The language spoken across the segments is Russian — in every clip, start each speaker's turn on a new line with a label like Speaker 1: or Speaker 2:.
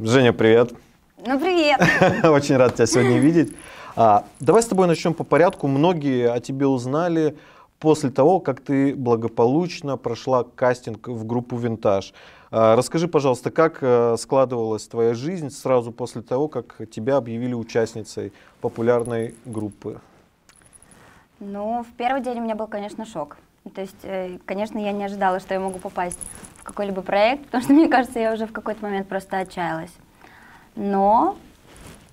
Speaker 1: Женя, привет.
Speaker 2: Ну, привет.
Speaker 1: Очень рад тебя сегодня видеть. А, давай с тобой начнем по порядку. Многие о тебе узнали после того, как ты благополучно прошла кастинг в группу «Винтаж». А, расскажи, пожалуйста, как э, складывалась твоя жизнь сразу после того, как тебя объявили участницей популярной группы?
Speaker 2: Ну, в первый день у меня был, конечно, шок. То есть, э, конечно, я не ожидала, что я могу попасть какой-либо проект, потому что, мне кажется, я уже в какой-то момент просто отчаялась. Но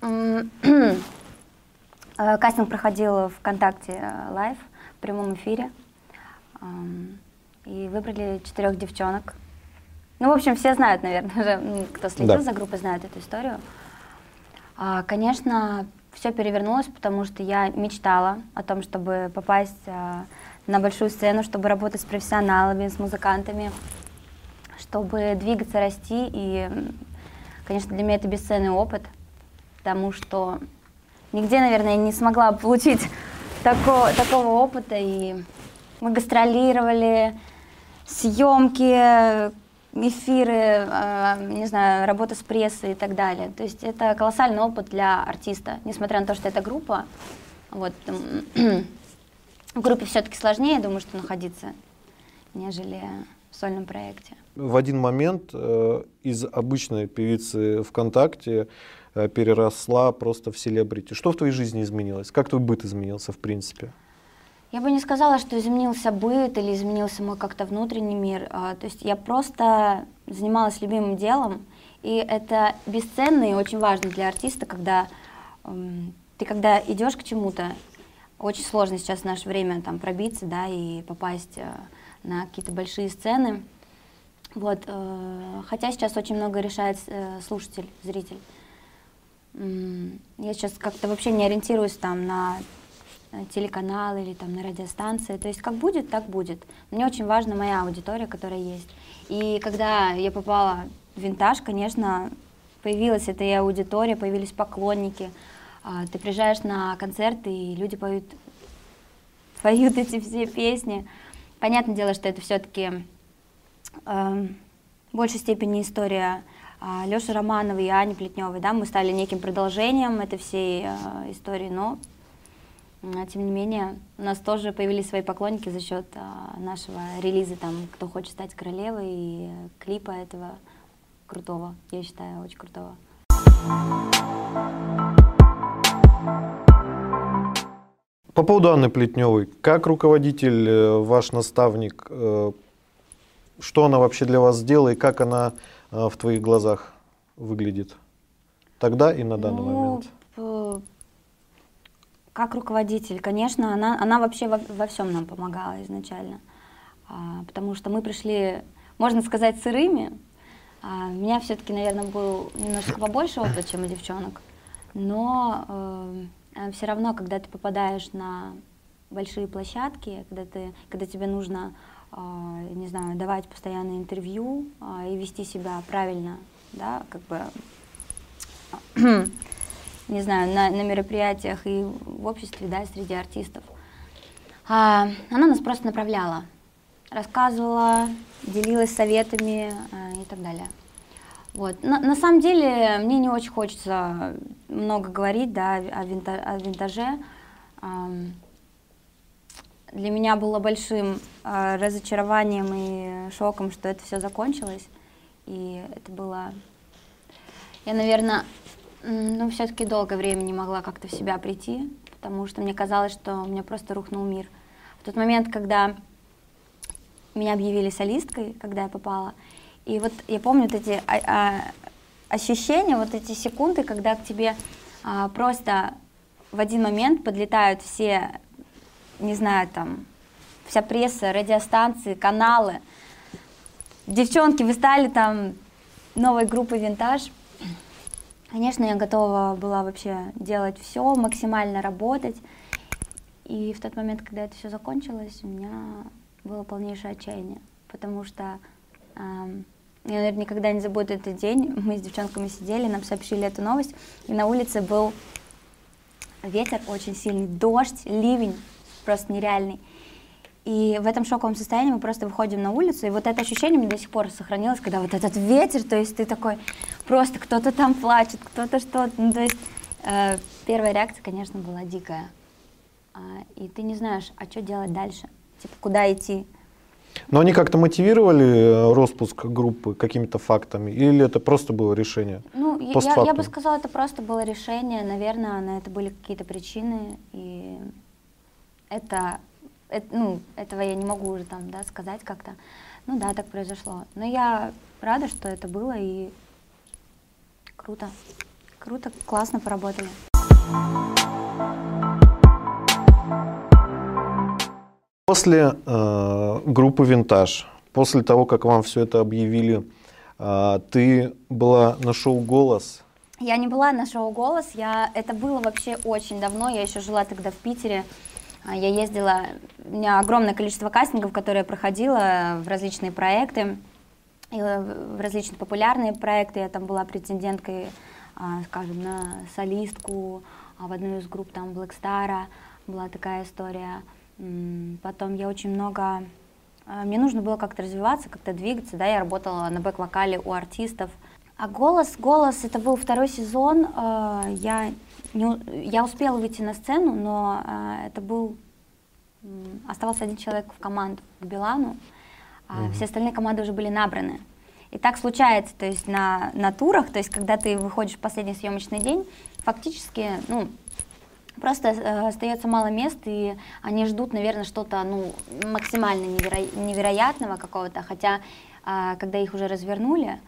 Speaker 2: Э, кастинг проходил ВКонтакте э, live в прямом эфире. И выбрали четырех девчонок. Ну, в общем, все знают, наверное, кто следил да. за группой, знает эту историю. А, конечно, все перевернулось, потому что я мечтала о том, чтобы попасть а, на большую сцену, чтобы работать с профессионалами, с музыкантами, чтобы двигаться, расти. И, конечно, для меня это бесценный опыт, потому что Нигде, наверное, не смогла получить такого, такого опыта. И мы гастролировали, съемки, эфиры, э, не знаю, работа с прессой и так далее. То есть это колоссальный опыт для артиста, несмотря на то, что это группа. Вот, в группе все-таки сложнее, думаю, что находиться, нежели в сольном проекте.
Speaker 1: В один момент э, из обычной певицы ВКонтакте Э, переросла просто в селебрити. Что в твоей жизни изменилось? Как твой быт изменился, в принципе?
Speaker 2: Я бы не сказала, что изменился быт или изменился мой как-то внутренний мир. А, то есть я просто занималась любимым делом, и это бесценно и очень важно для артиста, когда ты когда идешь к чему-то, очень сложно сейчас в наше время там пробиться, да, и попасть э, на какие-то большие сцены. Вот, э, хотя сейчас очень много решает слушатель, зритель. Я сейчас как-то вообще не ориентируюсь там на телеканал или там на радиостанции. То есть как будет, так будет. Мне очень важна моя аудитория, которая есть. И когда я попала в винтаж, конечно, появилась эта и аудитория, появились поклонники. А, ты приезжаешь на концерты, и люди поют, поют эти все песни. Понятное дело, что это все-таки э, эм, в большей степени история а, Леши Романовой и Ани Плетневой, да, мы стали неким продолжением этой всей э, истории, но тем не менее у нас тоже появились свои поклонники за счет э, нашего релиза, там, кто хочет стать королевой, и клипа этого крутого, я считаю, очень крутого.
Speaker 1: По поводу Анны Плетневой, как руководитель, э, ваш наставник, э, что она вообще для вас сделала и как она а, в твоих глазах выглядит тогда и на данный ну, момент?
Speaker 2: Как руководитель, конечно, она, она вообще во, во всем нам помогала изначально. А, потому что мы пришли, можно сказать, сырыми. А, у меня все-таки, наверное, был немножко побольше опыта, чем у девчонок. Но э, все равно, когда ты попадаешь на большие площадки, когда, ты, когда тебе нужно а, не знаю, давать постоянно интервью а, и вести себя правильно, да, как бы, не знаю, на, на мероприятиях и в обществе, да, среди артистов. А, она нас просто направляла, рассказывала, делилась советами и так далее. Вот. На, на самом деле мне не очень хочется много говорить да, о, винта, о винтаже для меня было большим э, разочарованием и шоком, что это все закончилось. И это было... Я, наверное, ну, все-таки долгое время не могла как-то в себя прийти, потому что мне казалось, что у меня просто рухнул мир. В тот момент, когда меня объявили солисткой, когда я попала, и вот я помню вот эти а, а, ощущения, вот эти секунды, когда к тебе а, просто в один момент подлетают все не знаю, там, вся пресса, радиостанции, каналы. Девчонки, вы стали там новой группой «Винтаж». Конечно, я готова была вообще делать все, максимально работать. И в тот момент, когда это все закончилось, у меня было полнейшее отчаяние, потому что э, я, наверное, никогда не забуду этот день. Мы с девчонками сидели, нам сообщили эту новость, и на улице был ветер очень сильный, дождь, ливень, просто нереальный. И в этом шоковом состоянии мы просто выходим на улицу, и вот это ощущение мне до сих пор сохранилось, когда вот этот ветер, то есть ты такой, просто кто-то там плачет, кто-то что-то, ну, то есть э, первая реакция, конечно, была дикая. А, и ты не знаешь, а что делать дальше, типа куда идти.
Speaker 1: Но они как-то мотивировали э, распуск группы какими-то фактами, или это просто было решение?
Speaker 2: Ну, я, я бы сказала, это просто было решение, наверное, на это были какие-то причины, и это это, ну, этого я не могу уже там, да, сказать как-то. Ну да, так произошло. Но я рада, что это было, и круто. Круто, классно поработали.
Speaker 1: После э, группы «Винтаж», после того, как вам все это объявили, э, ты была на шоу «Голос».
Speaker 2: Я не была на шоу «Голос», я, это было вообще очень давно, я еще жила тогда в Питере, а, я ездила, у меня огромное количество кастингов, которые я проходила в различные проекты, в различные популярные проекты. Я там была претенденткой, а, скажем, на солистку, а в одну из групп там Black Star была такая история. Потом я очень много... Мне нужно было как-то развиваться, как-то двигаться, да, я работала на бэк-вокале у артистов. А голос, голос, это был второй сезон, я не, я успела выйти на сцену, но э, это был оставался один человек в команду к Билану, а угу. все остальные команды уже были набраны. И так случается, то есть на, на турах, то есть когда ты выходишь в последний съемочный день, фактически, ну, просто э, остается мало мест, и они ждут, наверное, что-то, ну, максимально неверо- невероятного какого-то, хотя, э, когда их уже развернули,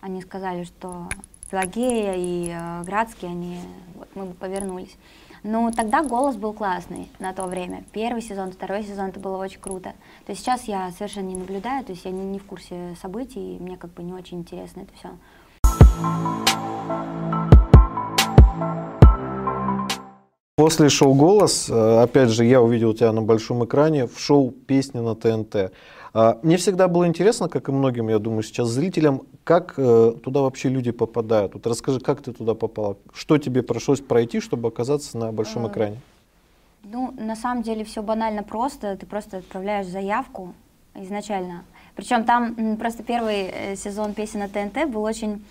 Speaker 2: они сказали, что Пелагея и э, Градский, они, вот, мы бы повернулись. Ну, тогда голос был классный на то время. Первый сезон, второй сезон, это было очень круто. То есть сейчас я совершенно не наблюдаю, то есть я не, не в курсе событий, и мне как бы не очень интересно это все.
Speaker 1: После шоу «Голос», э, опять же, я увидел тебя на большом экране в шоу «Песня на ТНТ». А, мне всегда было интересно, как и многим, я думаю, сейчас зрителям, как э, туда вообще люди попадают. Вот расскажи, как ты туда попала? Что тебе пришлось пройти, чтобы оказаться на большом э, экране?
Speaker 2: Ну, на самом деле все банально просто. Ты просто отправляешь заявку изначально. Причем там просто первый сезон песен на ТНТ был очень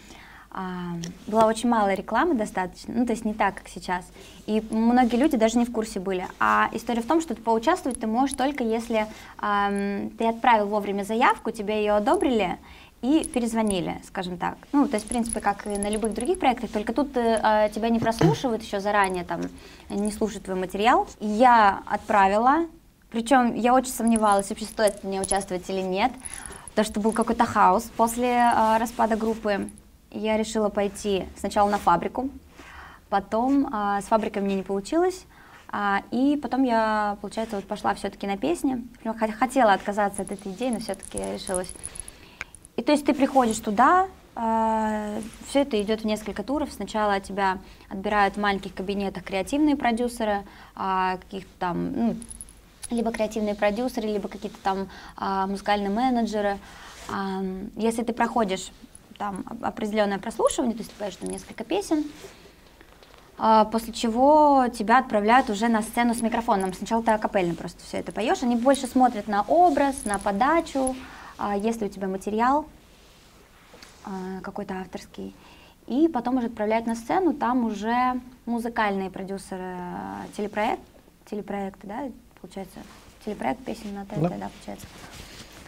Speaker 2: была очень мало рекламы достаточно, ну то есть не так, как сейчас. И многие люди даже не в курсе были. А история в том, что ты поучаствовать ты можешь только если а, ты отправил вовремя заявку, тебе ее одобрили и перезвонили, скажем так. Ну, то есть, в принципе, как и на любых других проектах, только тут э, тебя не прослушивают еще заранее, там, не слушают твой материал. Я отправила, причем я очень сомневалась, вообще стоит мне участвовать или нет, потому что был какой-то хаос после э, распада группы я решила пойти сначала на фабрику, потом а, с фабрикой мне не получилось, а, и потом я, получается, вот пошла все-таки на песни. Хотела отказаться от этой идеи, но все-таки я решилась. И то есть ты приходишь туда, а, все это идет в несколько туров. Сначала тебя отбирают в маленьких кабинетах креативные продюсеры, а, каких-то там, ну, либо креативные продюсеры, либо какие-то там а, музыкальные менеджеры. Если ты проходишь там определенное прослушивание, то есть ты поешь там несколько песен, а, после чего тебя отправляют уже на сцену с микрофоном. Сначала ты акапельно просто все это поешь. Они больше смотрят на образ, на подачу, а, если у тебя материал а, какой-то авторский. И потом уже отправляют на сцену, там уже музыкальные продюсеры телепроект, телепроекты, да, получается, телепроект песен на ТНТ, да, да получается.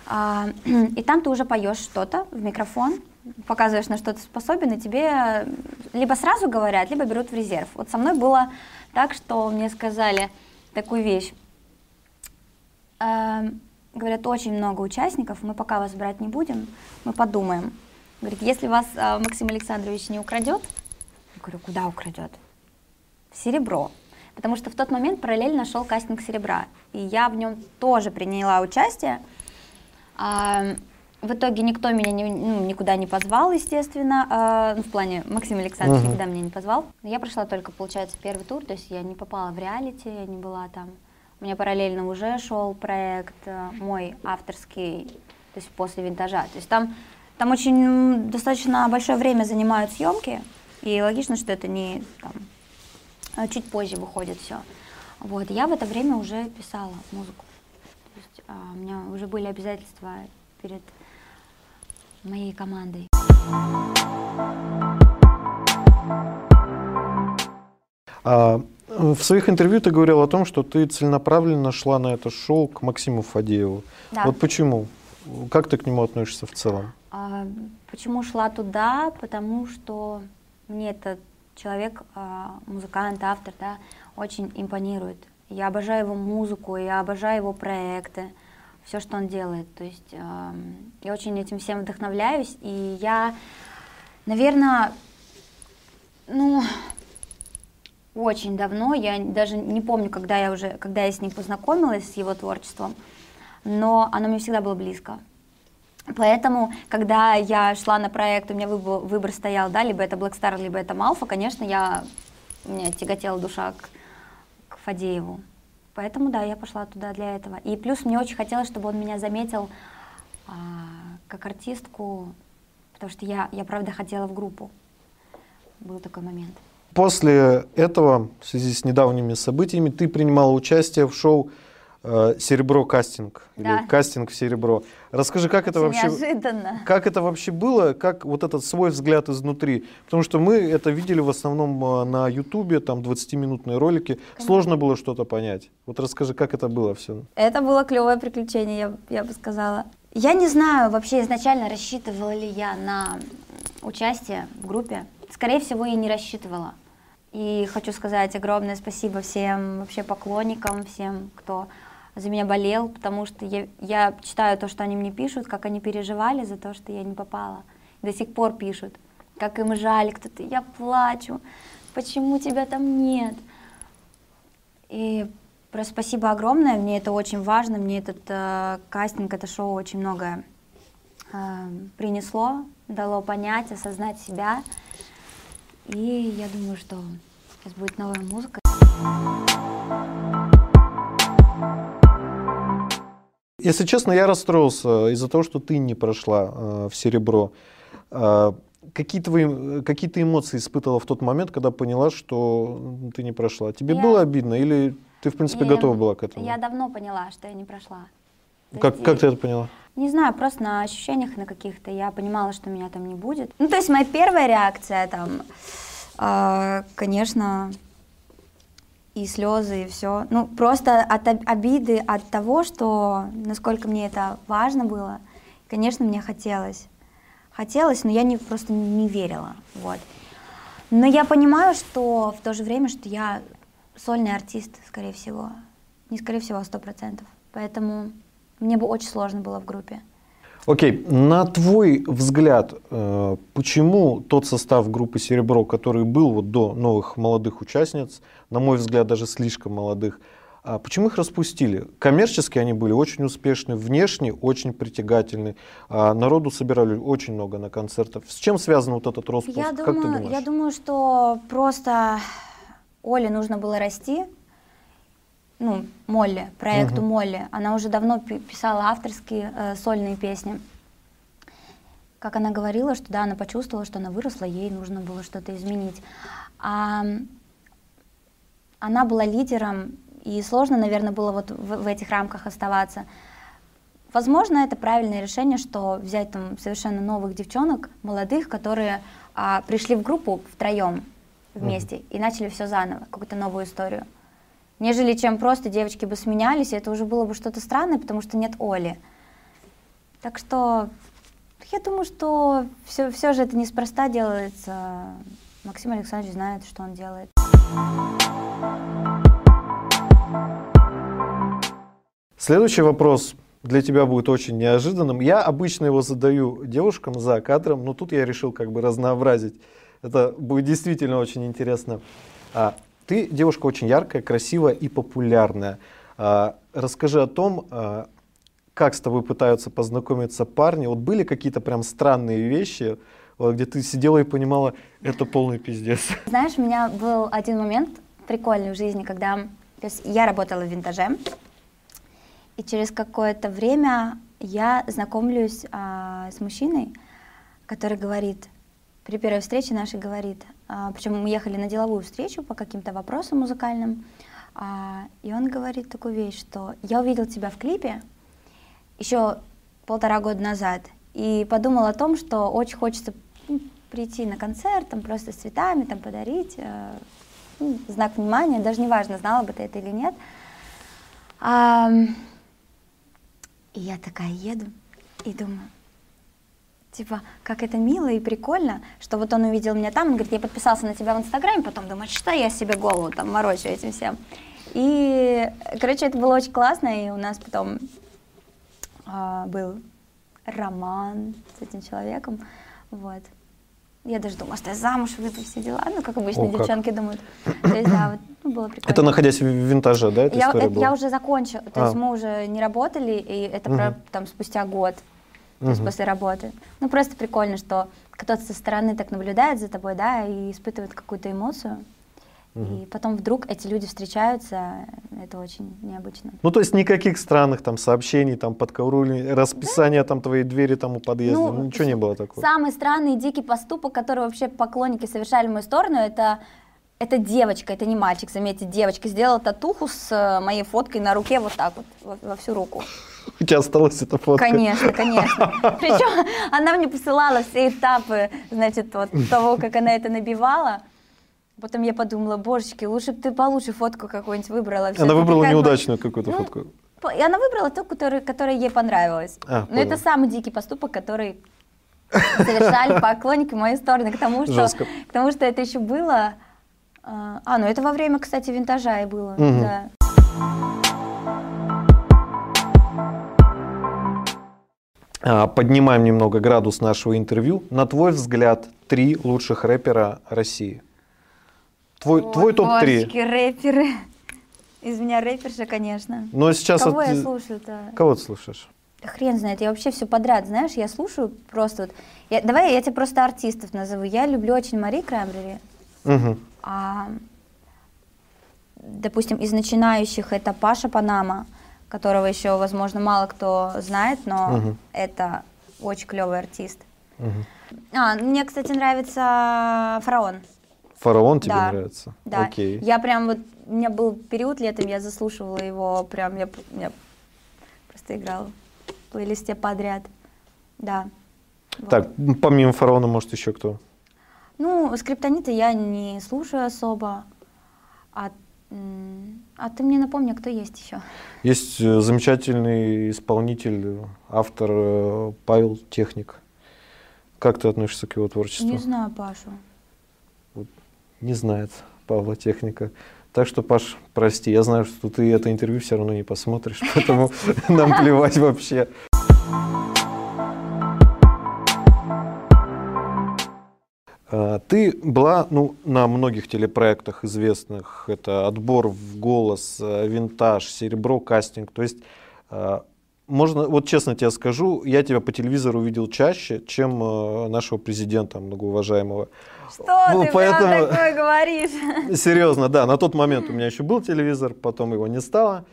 Speaker 2: И там ты уже поешь что-то в микрофон, показываешь, на что ты способен, и тебе либо сразу говорят, либо берут в резерв. Вот со мной было так, что мне сказали такую вещь. Э, говорят, очень много участников, мы пока вас брать не будем, мы подумаем. Говорит, если вас э, Максим Александрович не украдет, я говорю, куда украдет? В серебро. Потому что в тот момент параллельно шел кастинг серебра, и я в нем тоже приняла участие. В итоге никто меня не, ну, никуда не позвал, естественно, э, в плане Максим Александрович uh-huh. никогда меня не позвал. Я прошла только, получается, первый тур, то есть я не попала в реалити, я не была там. У меня параллельно уже шел проект э, мой авторский, то есть после винтажа. То есть там, там очень достаточно большое время занимают съемки, и логично, что это не там, а чуть позже выходит все. Вот, я в это время уже писала музыку. А, у меня уже были обязательства перед моей командой.
Speaker 1: А, в своих интервью ты говорил о том, что ты целенаправленно шла на это шоу к Максиму Фадееву.
Speaker 2: Да.
Speaker 1: Вот почему? Как ты к нему относишься в целом?
Speaker 2: А, почему шла туда? Потому что мне этот человек, а, музыкант, автор, да, очень импонирует. Я обожаю его музыку, я обожаю его проекты, все, что он делает. То есть э, я очень этим всем вдохновляюсь, и я, наверное, ну, очень давно, я даже не помню, когда я уже, когда я с ним познакомилась, с его творчеством, но оно мне всегда было близко. Поэтому, когда я шла на проект, у меня выбор, выбор стоял, да, либо это Black Star, либо это Малфа, конечно, я, у меня тяготела душа к, Фадееву. Поэтому, да, я пошла туда для этого. И плюс мне очень хотелось, чтобы он меня заметил а, как артистку, потому что я, я правда хотела в группу. Был такой момент.
Speaker 1: После этого, в связи с недавними событиями, ты принимала участие в шоу «Серебро кастинг»
Speaker 2: Да.
Speaker 1: или «Кастинг в серебро». Расскажи, как это вообще...
Speaker 2: неожиданно.
Speaker 1: Как это вообще было, как вот этот свой взгляд изнутри? Потому что мы это видели в основном э, на Ютубе, там 20-минутные ролики. Сложно было что-то понять. Вот расскажи, как это было все.
Speaker 2: Это было клевое приключение, я, я бы сказала. Я не знаю, вообще изначально рассчитывала ли я на участие в группе. Скорее всего, и не рассчитывала. И хочу сказать огромное спасибо всем вообще поклонникам, всем, кто за меня болел, потому что я, я читаю то, что они мне пишут, как они переживали за то, что я не попала. До сих пор пишут, как им жаль, кто-то, я плачу, почему тебя там нет. И просто спасибо огромное, мне это очень важно, мне этот э, кастинг, это шоу очень многое э, принесло, дало понять, осознать себя. И я думаю, что сейчас будет новая музыка.
Speaker 1: Если честно, я расстроился из-за того, что ты не прошла э, в серебро. Э, какие, твои, какие ты эмоции испытывала в тот момент, когда поняла, что ты не прошла? Тебе
Speaker 2: Я-
Speaker 1: было обидно или ты, в принципе,
Speaker 2: И
Speaker 1: готова была к этому?
Speaker 2: Я давно поняла, что я не прошла. То
Speaker 1: Как,
Speaker 2: есть,
Speaker 1: как ты это поняла?
Speaker 2: Не знаю, просто на ощущениях на каких-то я понимала, что меня там не будет. Ну, то есть моя первая реакция там, а, конечно, и слезы, и все. Ну, просто от об- обиды, от того, что насколько мне это важно было, конечно, мне хотелось. Хотелось, но я не, просто не верила. Вот. Но я понимаю, что в то же время, что я сольный артист, скорее всего. Не скорее всего, а сто процентов. Поэтому мне бы очень сложно было в группе.
Speaker 1: Окей, на твой взгляд, э, почему тот состав группы «Серебро», который был вот до новых молодых участниц, на мой взгляд, даже слишком молодых, а почему их распустили? Коммерчески они были очень успешны, внешне очень притягательны, а народу собирали очень много на концертах. С чем связан вот этот распуск?
Speaker 2: Я думаю, я думаю, что просто Оле нужно было расти. Ну, Молли, проекту
Speaker 1: Мгм.
Speaker 2: Молли. Она уже давно пи- писала авторские э, сольные песни. Как она говорила, что да, она почувствовала, что она выросла, ей нужно было что-то изменить. А она была лидером, и сложно, наверное, было вот в, в этих рамках оставаться. Возможно, это правильное решение, что взять там совершенно новых девчонок, молодых, которые а, пришли в группу втроем вместе и начали все заново, какую-то новую историю. Нежели чем просто девочки бы сменялись, это уже было бы что-то странное, потому что нет Оли. Так что я думаю, что все, все же это неспроста делается. Максим Александрович знает, что он делает.
Speaker 1: Следующий вопрос для тебя будет очень неожиданным. Я обычно его задаю девушкам за кадром, но тут я решил как бы разнообразить. Это будет действительно очень интересно. А, ты девушка очень яркая, красивая и популярная. А, расскажи о том, а, как с тобой пытаются познакомиться парни. Вот были какие-то прям странные вещи, где ты сидела и понимала, это полный пиздец.
Speaker 2: Знаешь, у меня был один момент прикольный в жизни, когда то есть я работала в винтаже, и через какое-то время я знакомлюсь а, с мужчиной, который говорит, при первой встрече нашей говорит, причем мы ехали на деловую встречу по каким-то вопросам музыкальным, а, и он говорит такую вещь, что я увидел тебя в клипе, еще полтора года назад. И подумала о том, что очень хочется ну, прийти на концерт, там просто с цветами, там подарить э, ну, знак внимания, даже неважно, знала бы ты это или нет. А, и я такая еду и думаю, типа, как это мило и прикольно, что вот он увидел меня там, он говорит, я подписался на тебя в Инстаграме, потом думает, что я себе голову там морочу этим всем. И, короче, это было очень классно, и у нас потом а, был роман с этим человеком, вот. Я даже думала, что я замуж выйду, все дела, ну, как обычно
Speaker 1: О, как.
Speaker 2: девчонки думают. То есть, да, вот, ну, было прикольно.
Speaker 1: Это находясь в винтаже, да, эта
Speaker 2: я,
Speaker 1: история
Speaker 2: это
Speaker 1: была?
Speaker 2: я уже закончила, то
Speaker 1: А.
Speaker 2: есть мы уже не работали, и это про-
Speaker 1: Мгм.
Speaker 2: там спустя год, то есть после работы. Ну, просто прикольно, что кто-то со стороны так наблюдает за тобой, да, и испытывает какую-то эмоцию. И потом вдруг эти люди встречаются, это очень необычно.
Speaker 1: Ну, то есть никаких странных там сообщений, там подковрули, расписания там твоей двери там у подъезда,
Speaker 2: Ну,
Speaker 1: ну, ничего не было такого.
Speaker 2: Самый странный дикий поступок, который вообще поклонники совершали в мою сторону, это, это девочка, это не мальчик, заметьте, девочка сделала татуху с э, моей фоткой на руке вот так вот, во, во всю руку.
Speaker 1: У тебя осталась эта фотка?
Speaker 2: Конечно, конечно. Причем она мне посылала все этапы, значит, вот того, как она это набивала. Потом я подумала, божечки, лучше бы ты получше фотку какую-нибудь выбрала.
Speaker 1: Она выбрала неудачную какую-то
Speaker 2: ну,
Speaker 1: фотку.
Speaker 2: И она выбрала ту, которая, которая ей понравилась.
Speaker 1: А,
Speaker 2: Но это
Speaker 1: понял.
Speaker 2: самый дикий поступок, который совершали поклонники в мою сторону. К тому, что,
Speaker 1: Жестко.
Speaker 2: к тому, что это еще было... А, а, ну это во время, кстати, винтажа и было.
Speaker 1: Мгм.
Speaker 2: Да.
Speaker 1: А, Поднимаем немного градус нашего интервью. На твой взгляд, три лучших рэпера России. Твой,
Speaker 2: Ой,
Speaker 1: твой топ-3.
Speaker 2: божечки, рэперы. Из меня рэперша, конечно.
Speaker 1: Но сейчас
Speaker 2: Кого
Speaker 1: вот,
Speaker 2: я
Speaker 1: э,
Speaker 2: слушаю-то?
Speaker 1: Кого ты слушаешь?
Speaker 2: Хрен знает, я вообще все подряд, знаешь, я слушаю просто вот. Я- давай я тебе просто артистов назову. Я люблю очень Мари Краймбрери.
Speaker 1: Мгм.
Speaker 2: А, допустим, из начинающих это Паша Панама, которого еще, возможно, мало кто знает, но
Speaker 1: Мгм.
Speaker 2: это очень клевый артист.
Speaker 1: Мгм.
Speaker 2: А, мне, кстати, нравится Фараон.
Speaker 1: Фараон тебе
Speaker 2: Да.
Speaker 1: нравится?
Speaker 2: Да.
Speaker 1: Окей.
Speaker 2: Я прям вот, у меня был период летом, я заслушивала его, прям я, я просто играла в плейлисте подряд. Да. Вот.
Speaker 1: Так, помимо фараона, может, еще кто?
Speaker 2: Ну, скриптонита я не слушаю особо. А, а ты мне напомни, кто есть еще?
Speaker 1: Есть э, замечательный исполнитель, автор э, Павел Техник. Как ты относишься к его творчеству?
Speaker 2: Не знаю Пашу.
Speaker 1: Не знает Павла Техника. Так что, Паш, прости, я знаю, что ты это интервью все равно не посмотришь, поэтому нам плевать вообще. Ты была ну, на многих телепроектах известных. Это «Отбор в голос», э, «Винтаж», «Серебро», «Кастинг». То есть, э, можно, вот честно тебе скажу, я тебя по телевизору видел чаще, чем э, нашего президента многоуважаемого.
Speaker 2: Что
Speaker 1: Ну,
Speaker 2: ты
Speaker 1: поэтому-
Speaker 2: такое говоришь?
Speaker 1: Серьезно, да. На тот момент у меня еще был телевизор, потом его не стало.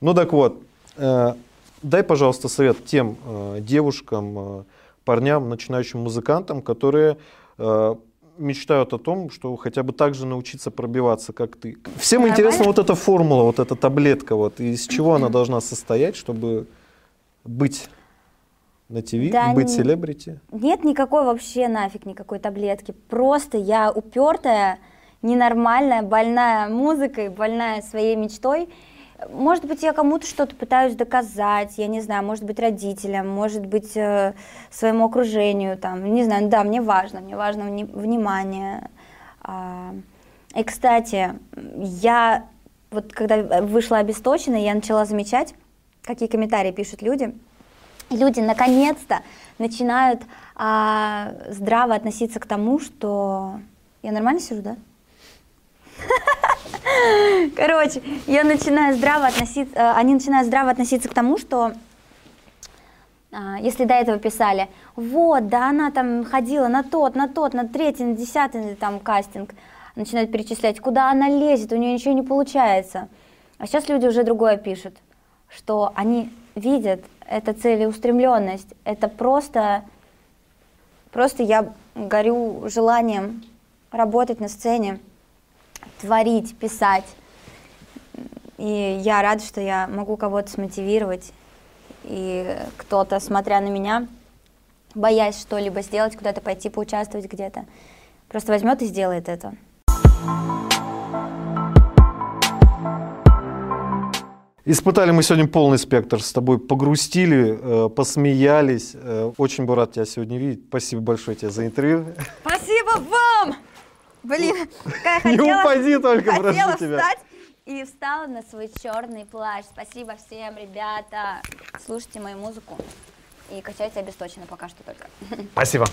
Speaker 1: Ну так вот, э, дай, пожалуйста, совет тем э, девушкам, парням, начинающим музыкантам, которые э, мечтают о том, что хотя бы так же научиться пробиваться, как ты. Всем
Speaker 2: Нормально?
Speaker 1: интересна вот эта формула, вот эта таблетка, вот из чего она должна состоять, чтобы быть на ТВ,
Speaker 2: Да
Speaker 1: быть
Speaker 2: не-
Speaker 1: селебрити.
Speaker 2: Нет никакой вообще нафиг никакой таблетки. Просто я упертая, ненормальная, больная музыкой, больная своей мечтой. Может быть, я кому-то что-то пытаюсь доказать, я не знаю, может быть, родителям, может быть, э, своему окружению, там, не знаю, да, мне важно, мне важно вни- внимание. А, И, кстати, я вот когда вышла обесточена, я начала замечать, какие комментарии пишут люди. Люди наконец-то начинают а, здраво относиться к тому, что... Я нормально сижу, да? Короче, я начинаю здраво относиться, э, они начинают здраво относиться к тому, что а, если до этого писали, вот, да она там ходила на тот, на тот, на третий, на десятый там кастинг, начинают перечислять, куда она лезет, у нее ничего не получается. А сейчас люди уже другое пишут, что они видят, это целеустремленность, это просто, просто я горю желанием работать на сцене, творить, писать. И я рада, что я могу кого-то смотивировать. И кто-то, смотря на меня, боясь что-либо сделать, куда-то пойти, поучаствовать где-то, просто возьмет и сделает это.
Speaker 1: Испытали мы сегодня полный спектр с тобой, погрустили, э, посмеялись. Э, очень бы рад тебя сегодня видеть. Спасибо большое тебе за интервью.
Speaker 2: Спасибо вам! Блин, какая
Speaker 1: Не упади только,
Speaker 2: хотела
Speaker 1: тебя.
Speaker 2: встать и встала на свой черный плащ. Спасибо всем, ребята. Слушайте мою музыку и качайте обесточенно пока что только.
Speaker 1: Спасибо.